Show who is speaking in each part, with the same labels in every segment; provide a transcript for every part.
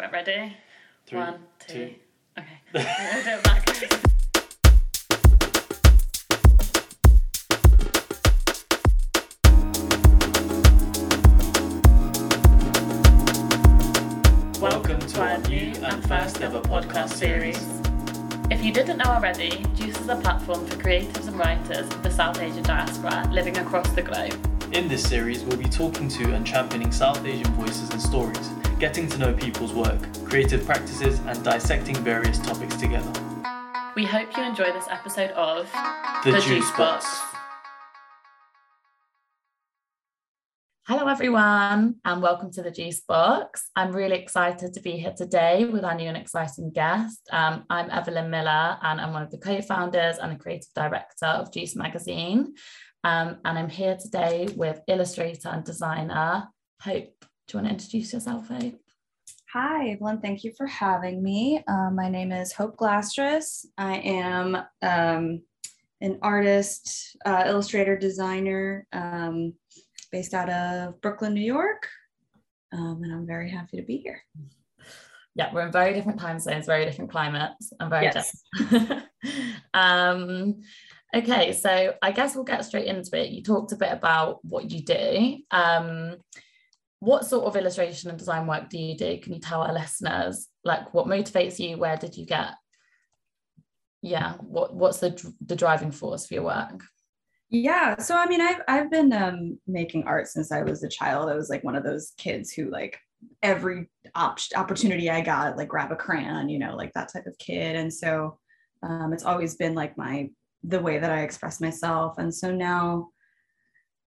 Speaker 1: right, ready?
Speaker 2: Three,
Speaker 1: One, two.
Speaker 2: two.
Speaker 1: Okay. I'm do it back.
Speaker 2: Welcome to our new and first ever podcast series.
Speaker 1: If you didn't know already, Juice is a platform for creatives and writers of the South Asian diaspora living across the globe.
Speaker 2: In this series, we'll be talking to and championing South Asian voices and stories, getting to know people's work, creative practices, and dissecting various topics together.
Speaker 1: We hope you enjoy this episode of
Speaker 2: The, Juice Box.
Speaker 1: Hello, everyone, and welcome to the Juice Box. I'm really excited to be here today with our new and exciting guest. Um, I'm Evelyn Miller, and I'm one of the co founders and the creative director of Juice Magazine. Um, and I'm here today with illustrator and designer Hope. Do you want to introduce yourself, Hope?
Speaker 3: Hi, Evelyn. Thank you for having me. Uh, my name is Hope Glastris. I am um, an artist, uh, illustrator, designer um, based out of Brooklyn, New York. Um, and I'm very happy to be here.
Speaker 1: Yeah, we're in very different time zones, very different climates. I'm very
Speaker 3: Yes.
Speaker 1: um, okay, so I guess we'll get straight into it. You talked a bit about what you do. What sort of illustration and design work do you do? Can you tell our listeners like what motivates you? Where did you get? Yeah, what what's the the driving force for your work?
Speaker 3: Yeah. So, I mean, I've, I've been um, making art since I was a child. I was like one of those kids who, like, every op- opportunity I got, like, grab a crayon, you know, like that type of kid. And so um, it's always been like my, the way that I express myself. And so now,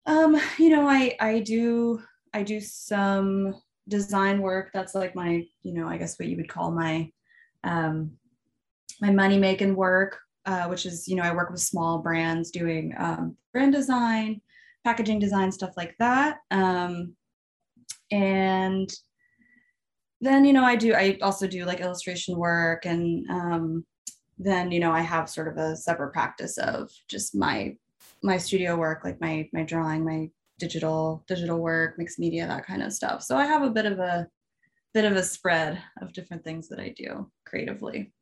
Speaker 3: um, you know, I, I do, I do some design work. That's like my, you know, I guess what you would call my, um, my money making work uh, which is you know I work with small brands doing um, brand design, packaging design, stuff like that. Um, and then you know I do I also do like illustration work, and um, then you know I have sort of a separate practice of just my my studio work, like my my drawing, my digital digital work, mixed media, that kind of stuff. So I have a bit of a bit of a spread of different things that I do creatively.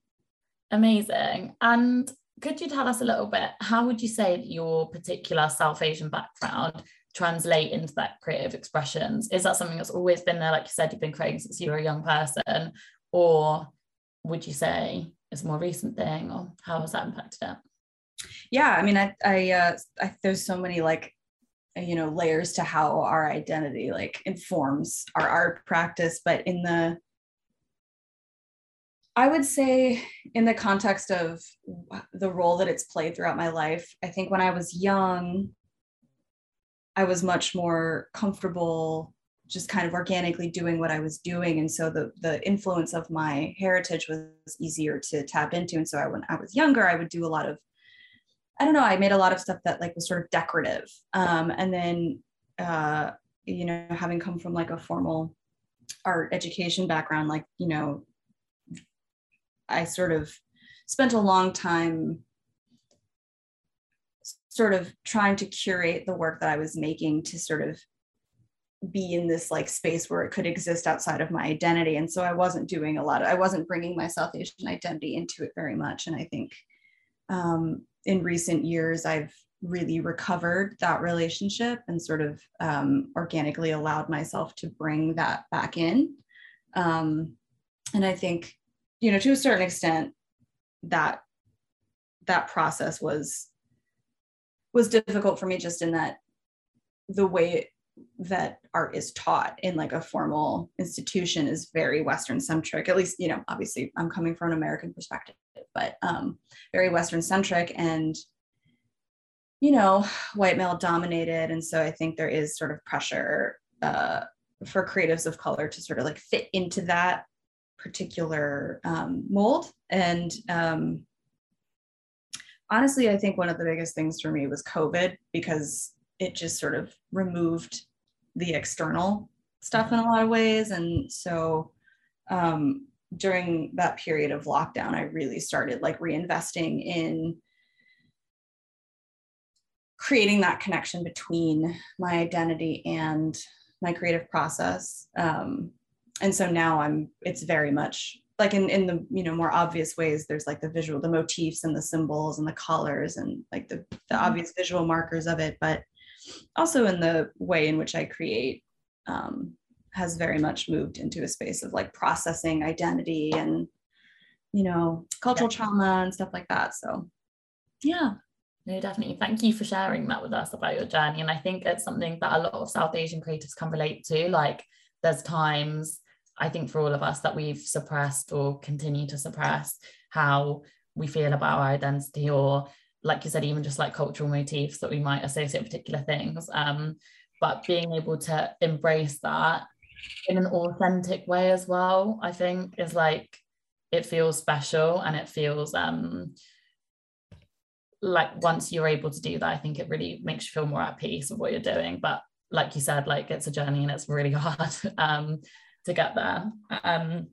Speaker 1: Amazing. And could you tell us a little bit, how would you say that your particular South Asian background translate into that creative expressions? Is that something that's always been there? Like you said, you've been creating since you were a young person, or would you say it's a more recent thing, or how has that impacted it?
Speaker 3: yeah i mean i i, uh, I there's so many like you know layers to how our identity like informs our art practice. But in the i would say in the context of the role that it's played throughout my life i think when i was young i was much more comfortable just kind of organically doing what i was doing. And so the the influence of my heritage was easier to tap into. And so I, when i was younger i would do a lot of I don't know, I made a lot of stuff that like was sort of decorative. Um, and then, uh, you know, having come from like a formal art education background, like, you know, I sort of spent a long time sort of trying to curate the work that I was making to sort of be in this like space where it could exist outside of my identity. And so I wasn't doing a lot of, I wasn't bringing my South Asian identity into it very much. And I think, um, in recent years, I've really recovered that relationship and sort of um, organically allowed myself to bring that back in. Um, and I think, you know, to a certain extent, that that process was was difficult for me just in that the way that art is taught in like a formal institution is very western centric at least you know obviously i'm coming from an american perspective but um, very western centric and you know white male dominated. And so i think there is sort of pressure uh, for creatives of color to sort of like fit into that particular um, mold. And um, honestly i think one of the biggest things for me was covid because it just sort of removed the external stuff in a lot of ways. And so um, during that period of lockdown i really started like reinvesting in creating that connection between my identity and my creative process um, and so now i'm it's very much like in, in the you know more obvious ways there's like the visual the motifs and the symbols and the colors and like the, the mm-hmm. obvious visual markers of it but also in the way in which i create um, has very much moved into a space of like processing identity and you know cultural yeah. trauma and stuff like that so.
Speaker 1: Yeah. No definitely. Thank you for sharing that with us about your journey and i think it's something that a lot of south asian creatives can relate to like there's times i think for all of us that we've suppressed or continue to suppress how we feel about our identity or like you said even just like cultural motifs that we might associate particular things um, but being able to embrace that in an authentic way as well i think is like it feels special and it feels um like once you're able to do that i think it really makes you feel more at peace with what you're doing. But like you said like it's a journey and it's really hard um to get there. Um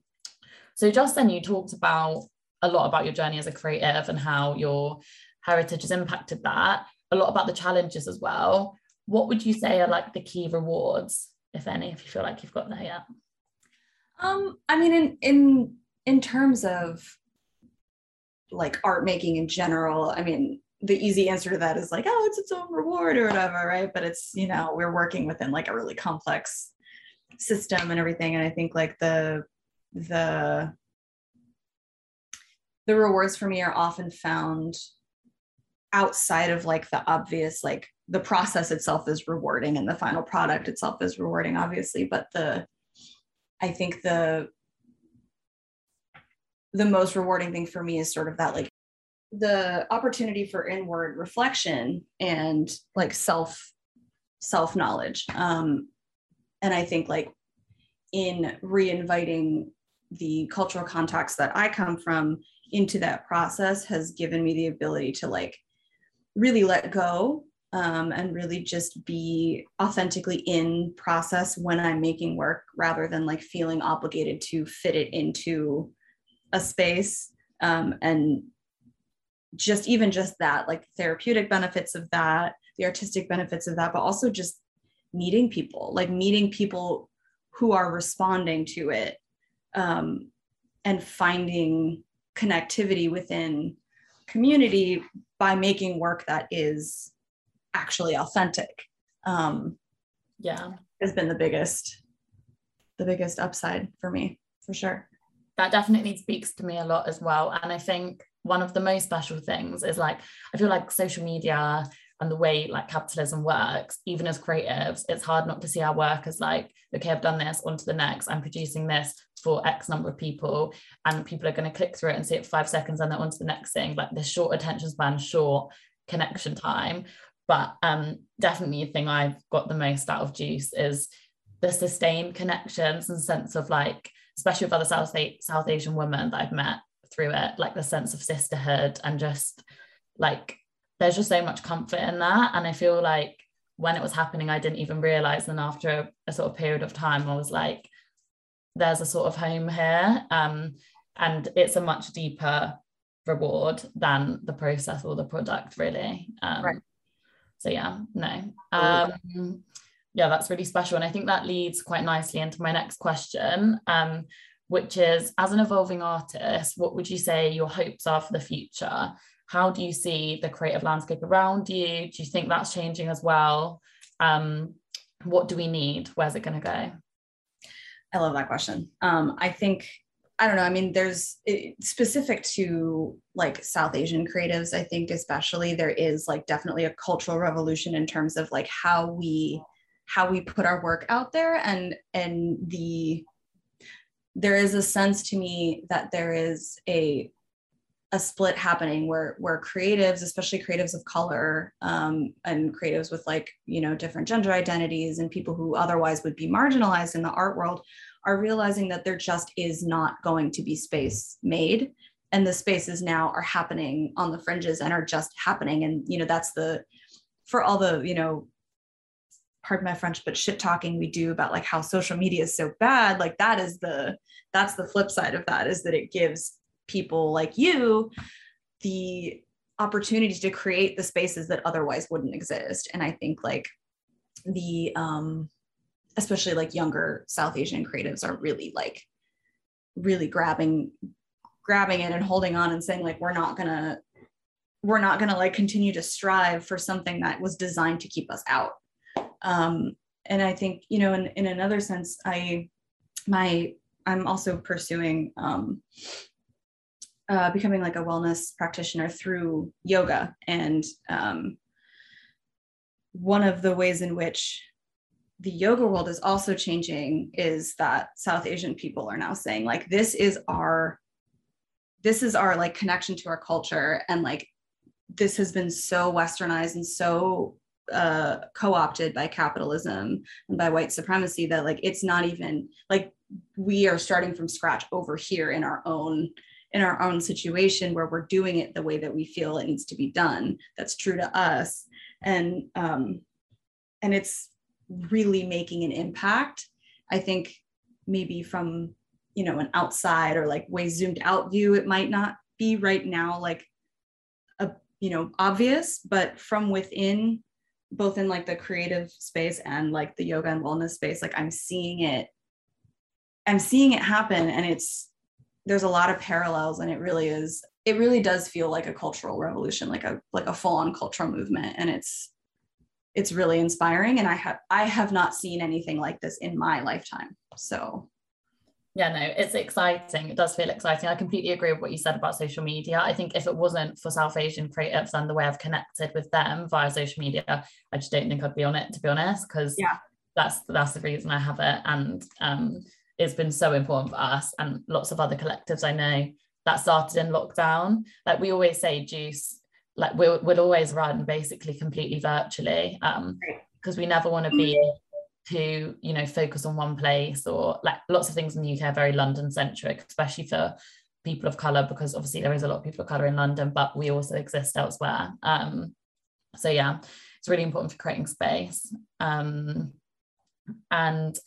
Speaker 1: so just then you talked about a lot about your journey as a creative and how your heritage has impacted that a lot about the challenges as well. What would you say are like the key rewards if any, if you feel like you've got there yet?
Speaker 3: Um, I mean, in in in terms of like art making in general, I mean, the easy answer to that is like, oh, it's its own reward or whatever, right? But it's you know, we're working within like a really complex system and everything, and I think like the the the rewards for me are often found outside of like the obvious like the process itself is rewarding and the final product itself is rewarding obviously but the i think the the most rewarding thing for me is sort of that like the opportunity for inward reflection and like self self knowledge um and i think like in reinviting the cultural context that i come from into that process has given me the ability to like really let go um, and really just be authentically in process when I'm making work rather than like feeling obligated to fit it into a space. Um, and just even just that, like therapeutic benefits of that, the artistic benefits of that, but also just meeting people, like meeting people who are responding to it um, and finding connectivity within community by making work that is actually authentic um,
Speaker 1: yeah.
Speaker 3: has been the biggest the biggest upside for me for sure.
Speaker 1: That definitely speaks to me a lot as well. And i think one of the most special things is like i feel like social media and the way like capitalism works even as creatives it's hard not to see our work as like okay i've done this on to the next i'm producing this for x number of people and people are going to click through it and see it for five seconds and then on to the next thing like the short attention span short connection time but um, definitely the thing I've got the most out of Juice is the sustained connections and sense of like, especially with other South, South Asian women that I've met through it, like the sense of sisterhood and just like there's just so much comfort in that. And I feel like when it was happening, I didn't even realize. And after a, a sort of period of time, I was like, there's a sort of home here. Um, and it's a much deeper reward than the process or the product, really. Um, right. so yeah no. Um yeah that's really special and i think that leads quite nicely into my next question um which is as an evolving artist what would you say your hopes are for the future? How do you see the creative landscape around you? Do you think that's changing as well? Um what do we need? Where's it going to go
Speaker 3: i love that question um i think I don't know. I mean, there's it, specific to like South Asian creatives, I think, especially there is like definitely a cultural revolution in terms of like how we how we put our work out there and and the there is a sense to me that there is a a split happening where where creatives especially creatives of color um, and creatives with like you know different gender identities and people who otherwise would be marginalized in the art world are realizing that there just is not going to be space made. And the spaces now are happening on the fringes and are just happening. And you know that's the for all the you know pardon my french but shit talking we do about like how social media is so bad like that is the that's the flip side of that is that it gives people like you the opportunity to create the spaces that otherwise wouldn't exist. And i think like the um especially like younger South Asian creatives are really like really grabbing grabbing it and holding on and saying like we're not gonna we're not gonna like continue to strive for something that was designed to keep us out. Um, and i think you know in, in another sense i my i'm also pursuing um, uh, becoming like a wellness practitioner through yoga. And um, one of the ways in which the yoga world is also changing is that south asian people are now saying like this is our this is our like connection to our culture. And like this has been so westernized and so uh, co-opted by capitalism and by white supremacy that like it's not even like we are starting from scratch over here in our own in our own situation where we're doing it the way that we feel it needs to be done. That's true to us. And um and it's really making an impact. I think maybe from you know an outside or like way zoomed out view it might not be right now like a you know obvious but from within both in like the creative space and like the yoga and wellness space like i'm seeing it i'm seeing it happen and it's there's a lot of parallels and it really is it really does feel like a cultural revolution like a like a full-on cultural movement. And it's it's really inspiring. And i have i have not seen anything like this in my lifetime. So.
Speaker 1: Yeah no it's exciting. It does feel exciting. I completely agree with what you said about social media. I think if it wasn't for south asian creatives and the way i've connected with them via social media i just don't think i'd be on it to be honest because
Speaker 3: yeah.
Speaker 1: that's that's the reason i have it. And um it's been so important for us and lots of other collectives I know that started in lockdown. Like we always say, Juice, like we'll, we'll always run basically completely virtually um because we never want to be to you know focus on one place or like lots of things in the UK are very London centric, especially for people of color because obviously there is a lot of people of color in London, but we also exist elsewhere. Um, so yeah, it's really important for creating space. Um, and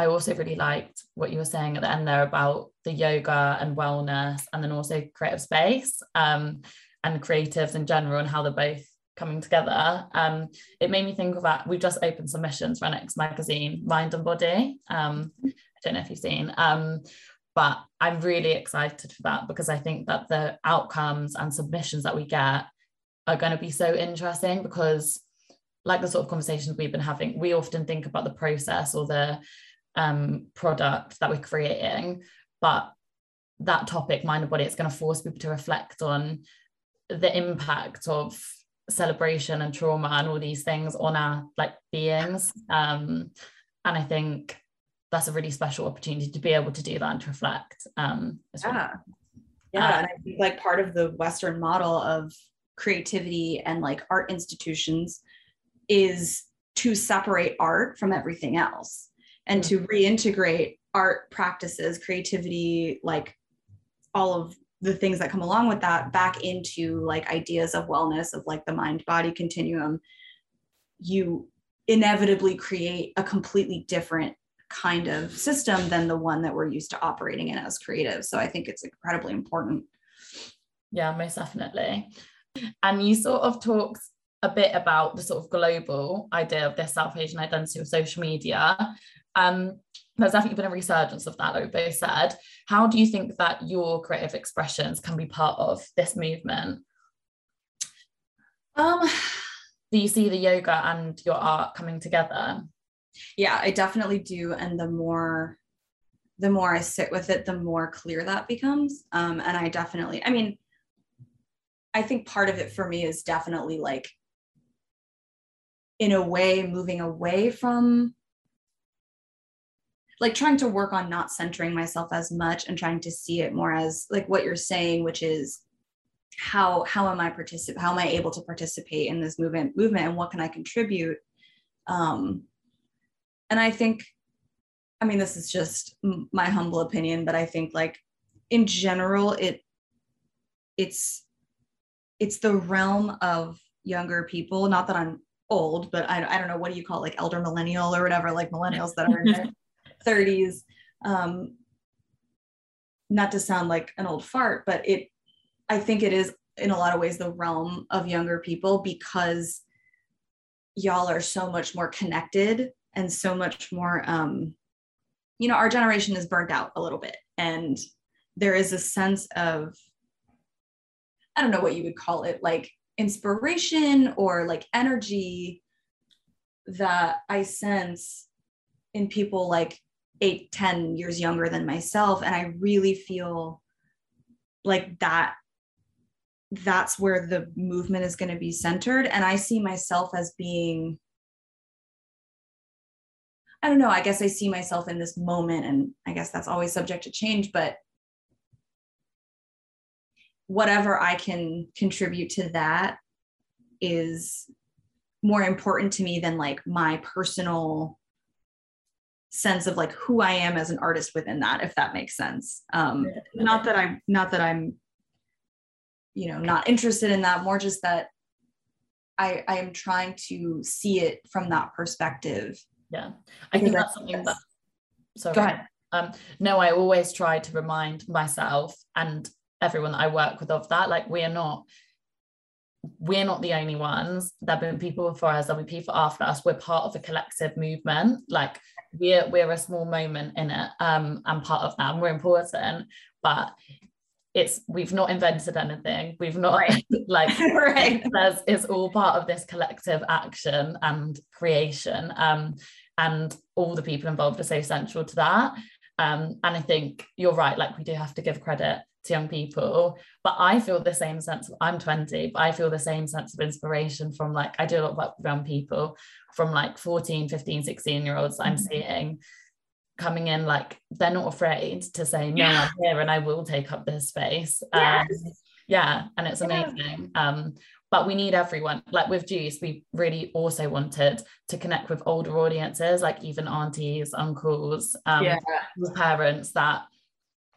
Speaker 1: I also really liked what you were saying at the end there about the yoga and wellness, and then also creative space um, and creatives in general, and how they're both coming together. Um, it made me think of that. We've just opened submissions for next magazine, Mind and Body. Um, I don't know if you've seen, um, but I'm really excited for that because I think that the outcomes and submissions that we get are going to be so interesting because like the sort of conversations we've been having, we often think about the process or the um, product that we're creating. But that topic, mind and body, it's going to force people to reflect on the impact of celebration and trauma and all these things on our like beings. Um, and I think that's a really special opportunity to be able to do that and to reflect. Um,
Speaker 3: yeah. Yeah. Uh, and I think like part of the Western model of creativity and like art institutions is to separate art from everything else and to mm-hmm. reintegrate art practices, creativity, like all of the things that come along with that back into like ideas of wellness of like the mind body continuum you inevitably create a completely different kind of system than the one that we're used to operating in as creatives so i think it's incredibly important.
Speaker 1: Yeah most definitely. And you sort of talked a bit about the sort of global idea of this South Asian identity of social media. Um, there's definitely been a resurgence of that, like both said. How do you think that your creative expressions can be part of this movement?
Speaker 3: Um,
Speaker 1: do you see the yoga and your art coming together?
Speaker 3: Yeah, I definitely do. And the more the more I sit with it, the more clear that becomes. Um, and I definitely, I mean, I think part of it for me is definitely like, in a way, moving away from like trying to work on not centering myself as much and trying to see it more as like what you're saying which is how how am i participate how am i able to participate in this movement movement and what can i contribute? Um and i think i mean this is just my humble opinion but i think like in general it it's it's the realm of younger people not that i'm old but I, I don't know what do you call it, like elder millennial or whatever like millennials that are in their 30s um, not to sound like an old fart but it i think it is in a lot of ways the realm of younger people because y'all are so much more connected and so much more um you know our generation is burnt out a little bit and there is a sense of i don't know what you would call it like inspiration or like energy that i sense in people like eight ten years younger than myself. And i really feel like that that's where the movement is going to be centered. And i see myself as being i don't know i guess i see myself in this moment and i guess that's always subject to change but whatever i can contribute to that is more important to me than like my personal sense of like who i am as an artist within that if that makes sense. Um not that i'm not that i'm you know not interested in that more just that i i am trying to see it from that perspective.
Speaker 1: Yeah. I think that's something that sorry.
Speaker 3: Go ahead.
Speaker 1: Um no i always try to remind myself and everyone that i work with of that like we are not we're not the only ones. There've been people before us there'll be people after us. We're part of a collective movement. Like we're we're a small moment in it um and part of that and we're important but it's we've not invented anything. We've not
Speaker 3: Right.
Speaker 1: like
Speaker 3: right.
Speaker 1: there's it's all part of this collective action and creation um and all the people involved are so central to that. Um and i think you're right like we do have to give credit to young people but i feel the same sense of i'm 20 but i feel the same sense of inspiration from like i do a lot of work with young people from like 14 15 16 year olds i'm
Speaker 3: Mhm.
Speaker 1: seeing coming in like they're not afraid to say no
Speaker 3: Yeah.
Speaker 1: i'm here and i will take up this space um, yeah and it's
Speaker 3: Yeah.
Speaker 1: amazing um but we need everyone like with juice we really also wanted to connect with older audiences like even aunties uncles um
Speaker 3: yeah
Speaker 1: parents that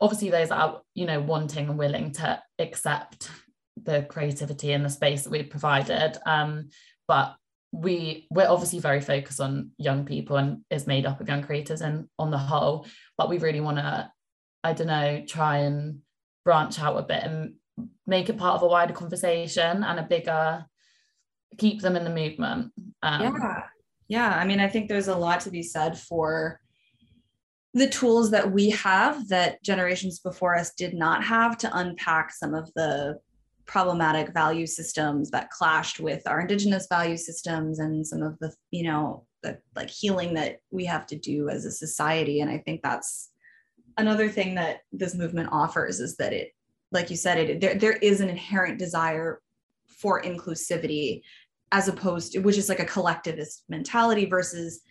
Speaker 1: obviously those are you know wanting and willing to accept the creativity and the space that we've provided um but we we're obviously very focused on young people and is made up of young creators and on the whole but we really want to i don't know try and branch out a bit and make it part of a wider conversation and a bigger keep them in the movement um,
Speaker 3: yeah. Yeah. I mean i think there's a lot to be said for the tools that we have that generations before us did not have to unpack some of the problematic value systems that clashed with our indigenous value systems and some of the you know the like healing that we have to do as a society. And i think that's another thing that this movement offers is that it like you said it there, there is an inherent desire for inclusivity as opposed to which is like a collectivist mentality versus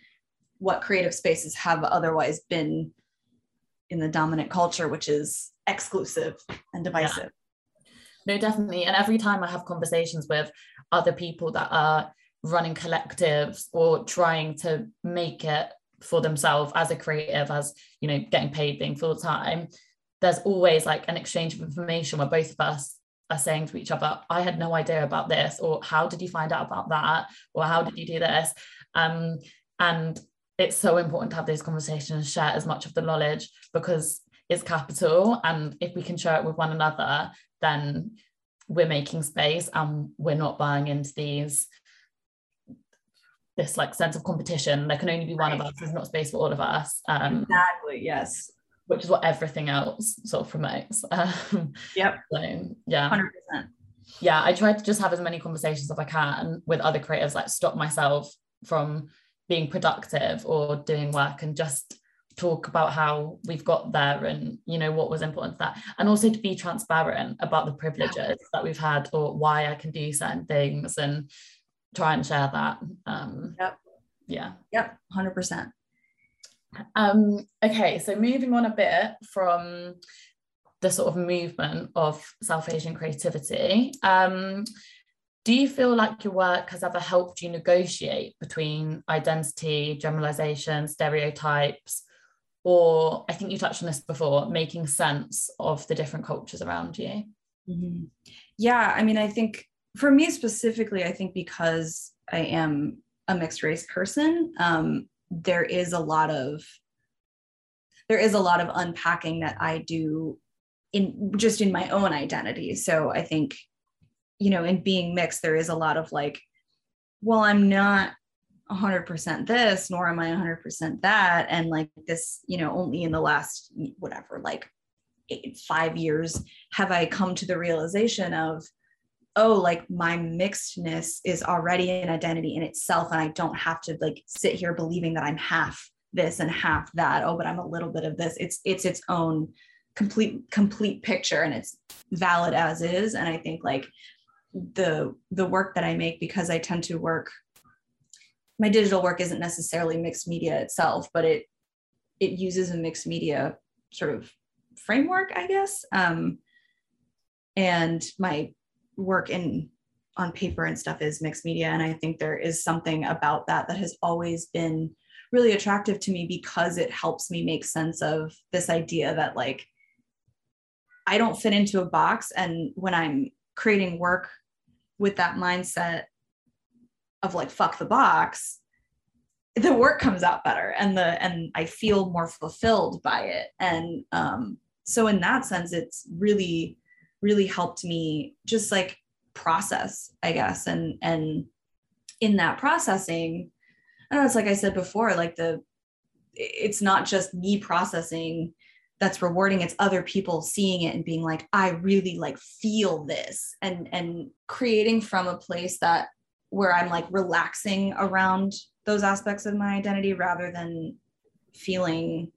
Speaker 3: what creative spaces have otherwise been in the dominant culture which is exclusive and divisive.
Speaker 1: No definitely. And every time i have conversations with other people that are running collectives or trying to make it for themselves as a creative as you know getting paid being full time there's always like an exchange of information where both of us are saying to each other i had no idea about this or how did you find out about that? or how did you do this? Um, and it's so important to have these conversations and share as much of the knowledge because it's capital and if we can share it with one another then we're making space and we're not buying into these this like sense of competition. There can only be one of us. There's not space for all of us. Um,
Speaker 3: exactly yes.
Speaker 1: which is what everything else sort of promotes. Um,
Speaker 3: Yep.
Speaker 1: so yeah.
Speaker 3: 100%
Speaker 1: yeah i try to just have as many conversations as i can with other creatives like stop myself from being productive or doing work and just talk about how we've got there and you know what was important to that. And also to be transparent about the privileges that we've had or why i can do certain things and try and share that. Um
Speaker 3: Yep.
Speaker 1: yeah.
Speaker 3: Yep 100%
Speaker 1: um, okay, so moving on a bit from the sort of movement of South Asian creativity, um, do you feel like your work has ever helped you negotiate between identity, generalization, stereotypes, or I think you touched on this before, making sense of the different cultures around you?
Speaker 3: Mhm. Yeah, I mean, I think for me specifically, I think because I am a mixed race person, um, there is a lot of there is a lot of unpacking that I do in just in my own identity. So I think, you know, in being mixed, there is a lot of like, well, I'm not 100% this nor am i 100% that. And like this you know only in the last whatever like eight, five years have i come to the realization of oh like my mixedness is already an identity in itself and i don't have to like sit here believing that i'm half this and half that. Oh but i'm a little bit of this. It's it's its own complete complete picture and it's valid as is. And i think like the the work that i make because i tend to work my digital work isn't necessarily mixed media itself but it it uses a mixed media sort of framework i guess um and my work in on paper and stuff is mixed media and i think there is something about that that has always been really attractive to me because it helps me make sense of this idea that like I don't fit into a box. And when I'm creating work with that mindset of like, fuck the box, the work comes out better and the and I feel more fulfilled by it. And um, so in that sense, it's really, really helped me just like process, I guess. And and in that processing, I know it's like I said before, like the it's not just me processing that's rewarding. It's other people seeing it and being like i really like feel this and and creating from a place that where i'm like relaxing around those aspects of my identity rather than feeling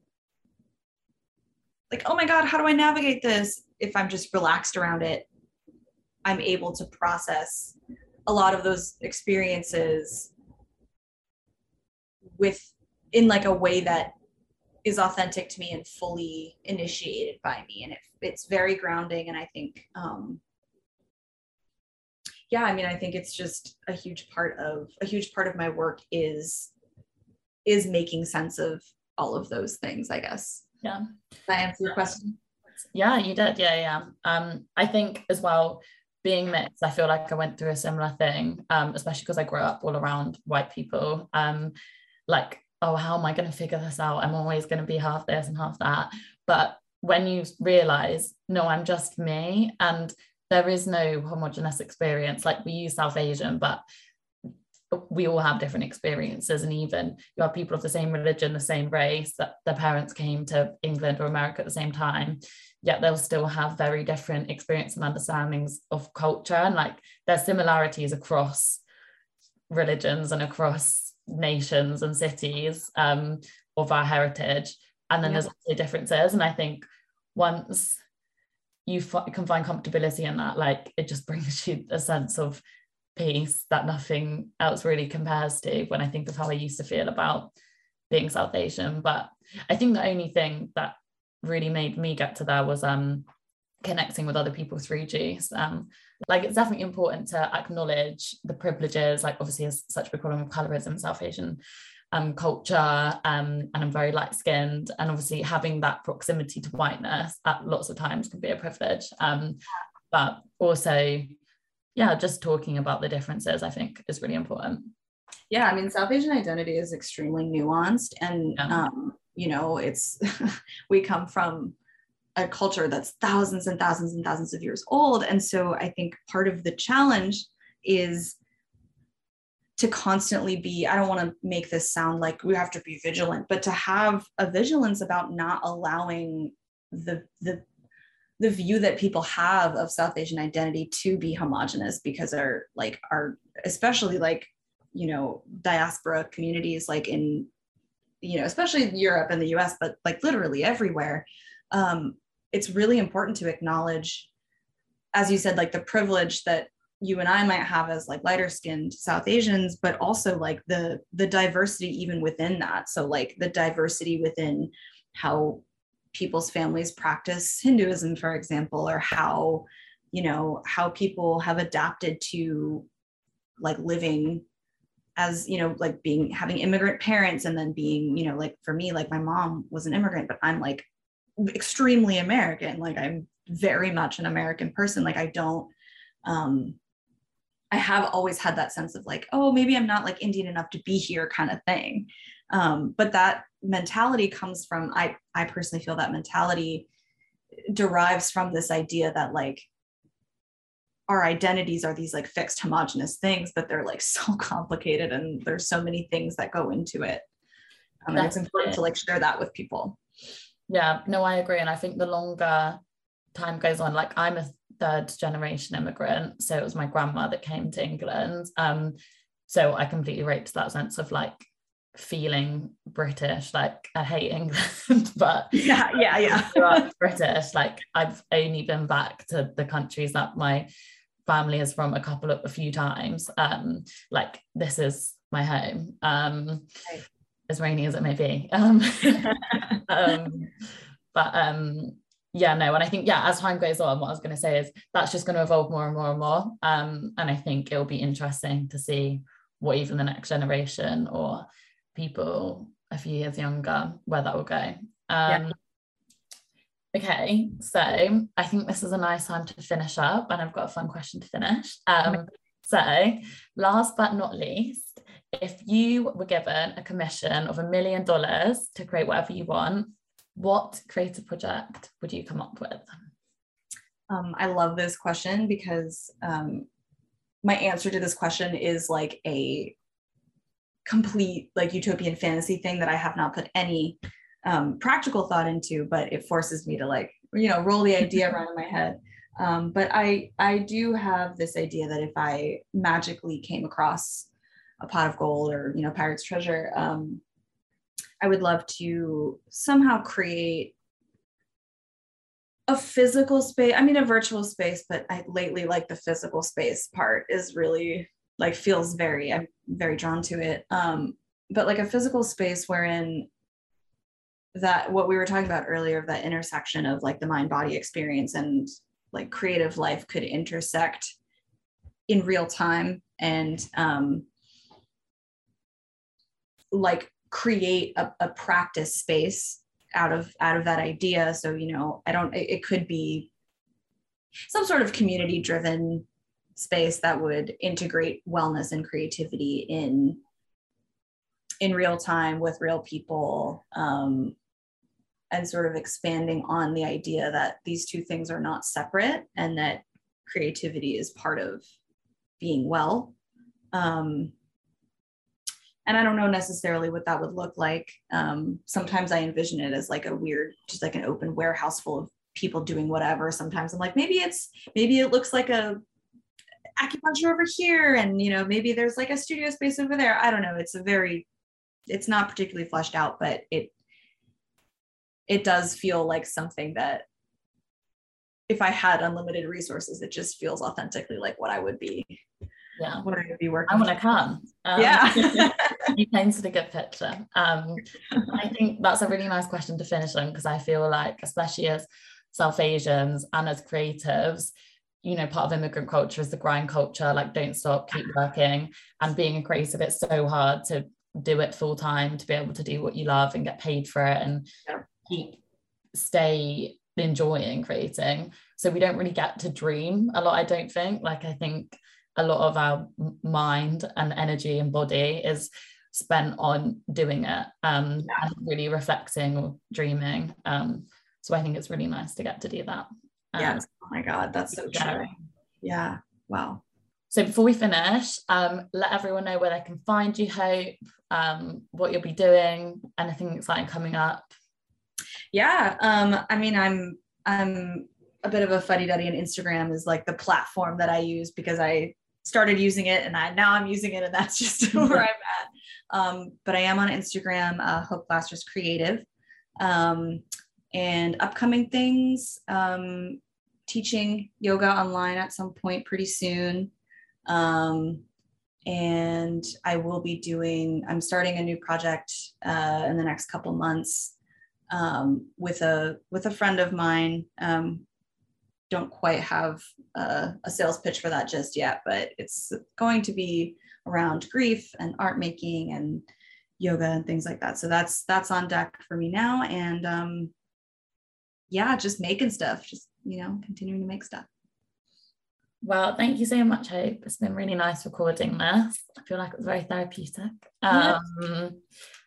Speaker 3: like oh my god how do i navigate this? If i'm just relaxed around it i'm able to process a lot of those experiences with in like a way that is authentic to me and fully initiated by me. And it, it's very grounding. And i think um yeah i mean i think it's just a huge part of a huge part of my work is is making sense of all of those things i guess.
Speaker 1: Yeah.
Speaker 3: Did i answer your question?
Speaker 1: Yeah you did. Yeah yeah. Um i think as well being mixed i feel like i went through a similar thing um especially because i grew up all around white people. Um like oh, how am I going to figure this out? I'm always going to be half this and half that. But when you realize, no, I'm just me, and there is no homogenous experience, like we use South Asian, but we all have different experiences. And even you have people of the same religion, the same race, that their parents came to England or America at the same time, yet they'll still have very different experience and understandings of culture. And like there's similarities across religions and across nations and cities um, of our heritage. And then yeah. there's also differences. And I think once you f- can find comfortability in that, like it just brings you a sense of peace that nothing else really compares to when I think of how I used to feel about being South Asian. But I think the only thing that really made me get to there was um connecting with other people through juice um like it's definitely important to acknowledge the privileges like obviously there's such a big problem with colorism south asian um, culture um, and i'm very light skinned and obviously having that proximity to whiteness at lots of times can be a privilege. Um, but also yeah just talking about the differences i think is really important.
Speaker 3: Yeah i mean south asian identity is extremely nuanced and yeah. um, you know it's we come from a culture that's thousands and thousands and thousands of years old. And so I think part of the challenge is to constantly be, I don't want to make this sound like we have to be vigilant, but to have a vigilance about not allowing the the the view that people have of South Asian identity to be homogenous because our like our especially like you know diaspora communities like in you know especially Europe and the US but like literally everywhere um, it's really important to acknowledge as you said like the privilege that you and I might have as like lighter skinned South Asians, but also like the the diversity even within that. So like the diversity within how people's families practice Hinduism, for example, or how you know how people have adapted to like living as you know like being having immigrant parents and then being you know like for me like my mom was an immigrant but i'm like extremely American. Like I'm very much an American person. Like I don't, um, I have always had that sense of like, oh, maybe I'm not like Indian enough to be here kind of thing. Um, but that mentality comes from, I, I personally feel that mentality derives from this idea that like, our identities are these like fixed homogenous things but they're like so complicated and there's so many things that go into it um, and it's important to like share that with people
Speaker 1: yeah no i agree and i think the longer time goes on like i'm a third generation immigrant so it was my grandma that came to england um so i completely to that sense of like feeling British. Like I hate England, but
Speaker 3: yeah, yeah, yeah.
Speaker 1: British. Like I've only been back to the countries that my family is from a couple of a few times. Um, like this is my home. Um, right. As rainy as it may be. Um, um, but um, yeah, no, and I think yeah, as time goes on, what I was going to say is that's just going to evolve more and more and more. Um, and I think it'll be interesting to see what even the next generation or people a few years younger where that will go. Um, yeah. Okay, so I think this is a nice time to finish up, and I've got a fun question to finish. Um, so, last but not least, if you were given a commission of a million dollars to create whatever you want, what creative project would you come up with?
Speaker 3: Um, I love this question because um, my answer to this question is like a complete like utopian fantasy thing that I have not put any um, practical thought into, but it forces me to like, you know, roll the idea around in my head. Um, but I I do have this idea that if I magically came across a pot of gold or you know pirate's treasure, um, I would love to somehow create a physical space. I mean, a virtual space, but I lately like the physical space part is really like feels very i'm very drawn to it um but like a physical space wherein that what we were talking about earlier of that intersection of like the mind body experience and like creative life could intersect in real time and um like create a, a practice space out of out of that idea. So you know i don't it, it could be some sort of community driven space that would integrate wellness and creativity in in real time with real people um, and sort of expanding on the idea that these two things are not separate and that creativity is part of being well. Um, and i don't know necessarily what that would look like. Um, sometimes i envision it as like a weird just like an open warehouse full of people doing whatever. Sometimes i'm like maybe it's maybe it looks like a acupuncture over here and you know maybe there's like a studio space over there. I don't know. It's a very it's not particularly fleshed out but it it does feel like something that if i had unlimited resources it just feels authentically like what i would be
Speaker 1: yeah.
Speaker 3: what i would be working
Speaker 1: i want to come.
Speaker 3: Um, yeah
Speaker 1: you painted a good picture. Um i think that's a really nice question to finish on because i feel like especially as south asians and as creatives you know part of immigrant culture is the grind culture like don't stop keep working. And being a creative it's so hard to do it full time to be able to do what you love and get paid for it and yeah. keep stay enjoying creating. So we don't really get to dream a lot i don't think. Like i think a lot of our mind and energy and body is spent on doing it um yeah. and really reflecting or dreaming um so i think it's really nice to get to do that
Speaker 3: um, yes. Oh my God, that's so true. Yeah. Wow.
Speaker 1: So before we finish, um, let everyone know where they can find you, Hope, um, what you'll be doing, anything exciting coming up.
Speaker 3: Yeah. Um, I mean, I'm I'm a bit of a fuddy duddy, and Instagram is like the platform that I use because I started using it and I now I'm using it, and that's just where I'm at. Um, but I am on Instagram, uh, Hope Glastris Creative. Um, and upcoming things um, teaching yoga online at some point pretty soon. Um, and I will be doing, I'm starting a new project uh, in the next couple months um, with a with a friend of mine. Um, don't quite have a, a sales pitch for that just yet, but it's going to be around grief and art making and yoga and things like that. So that's that's on deck for me now. And um, yeah, just making stuff, just you know, continuing to make stuff.
Speaker 1: Well, thank you so much, Hope. It's been really nice recording this. I feel like it was very therapeutic. Um,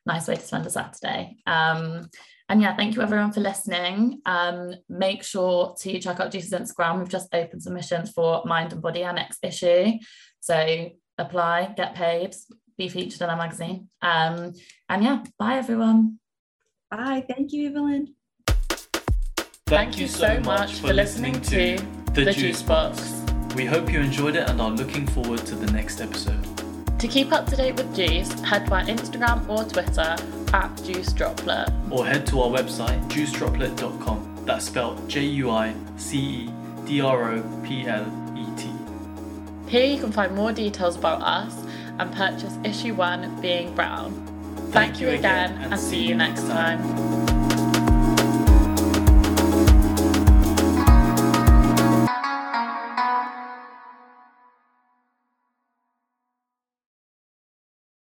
Speaker 1: nice way to spend a Saturday. Um, and yeah, thank you everyone for listening. Um, make sure to check out Juice's Instagram. We've just opened submissions for Mind and Body, our next issue. So apply, get paid, be featured in our magazine. Um, and yeah, bye everyone.
Speaker 3: Bye. Thank you, Evelyn.
Speaker 2: Thank, you so much for listening to The, Juice Box. We hope you enjoyed it and are looking forward to the next episode.
Speaker 1: To keep up to date with Juice, head to our Instagram or Twitter at Juice Droplet.
Speaker 2: Or head to our website, juicedroplet.com. That's spelled J U I C E D R O P L E T.
Speaker 1: Here you can find more details about us and purchase issue one being brown. Thank, you again and see you next time.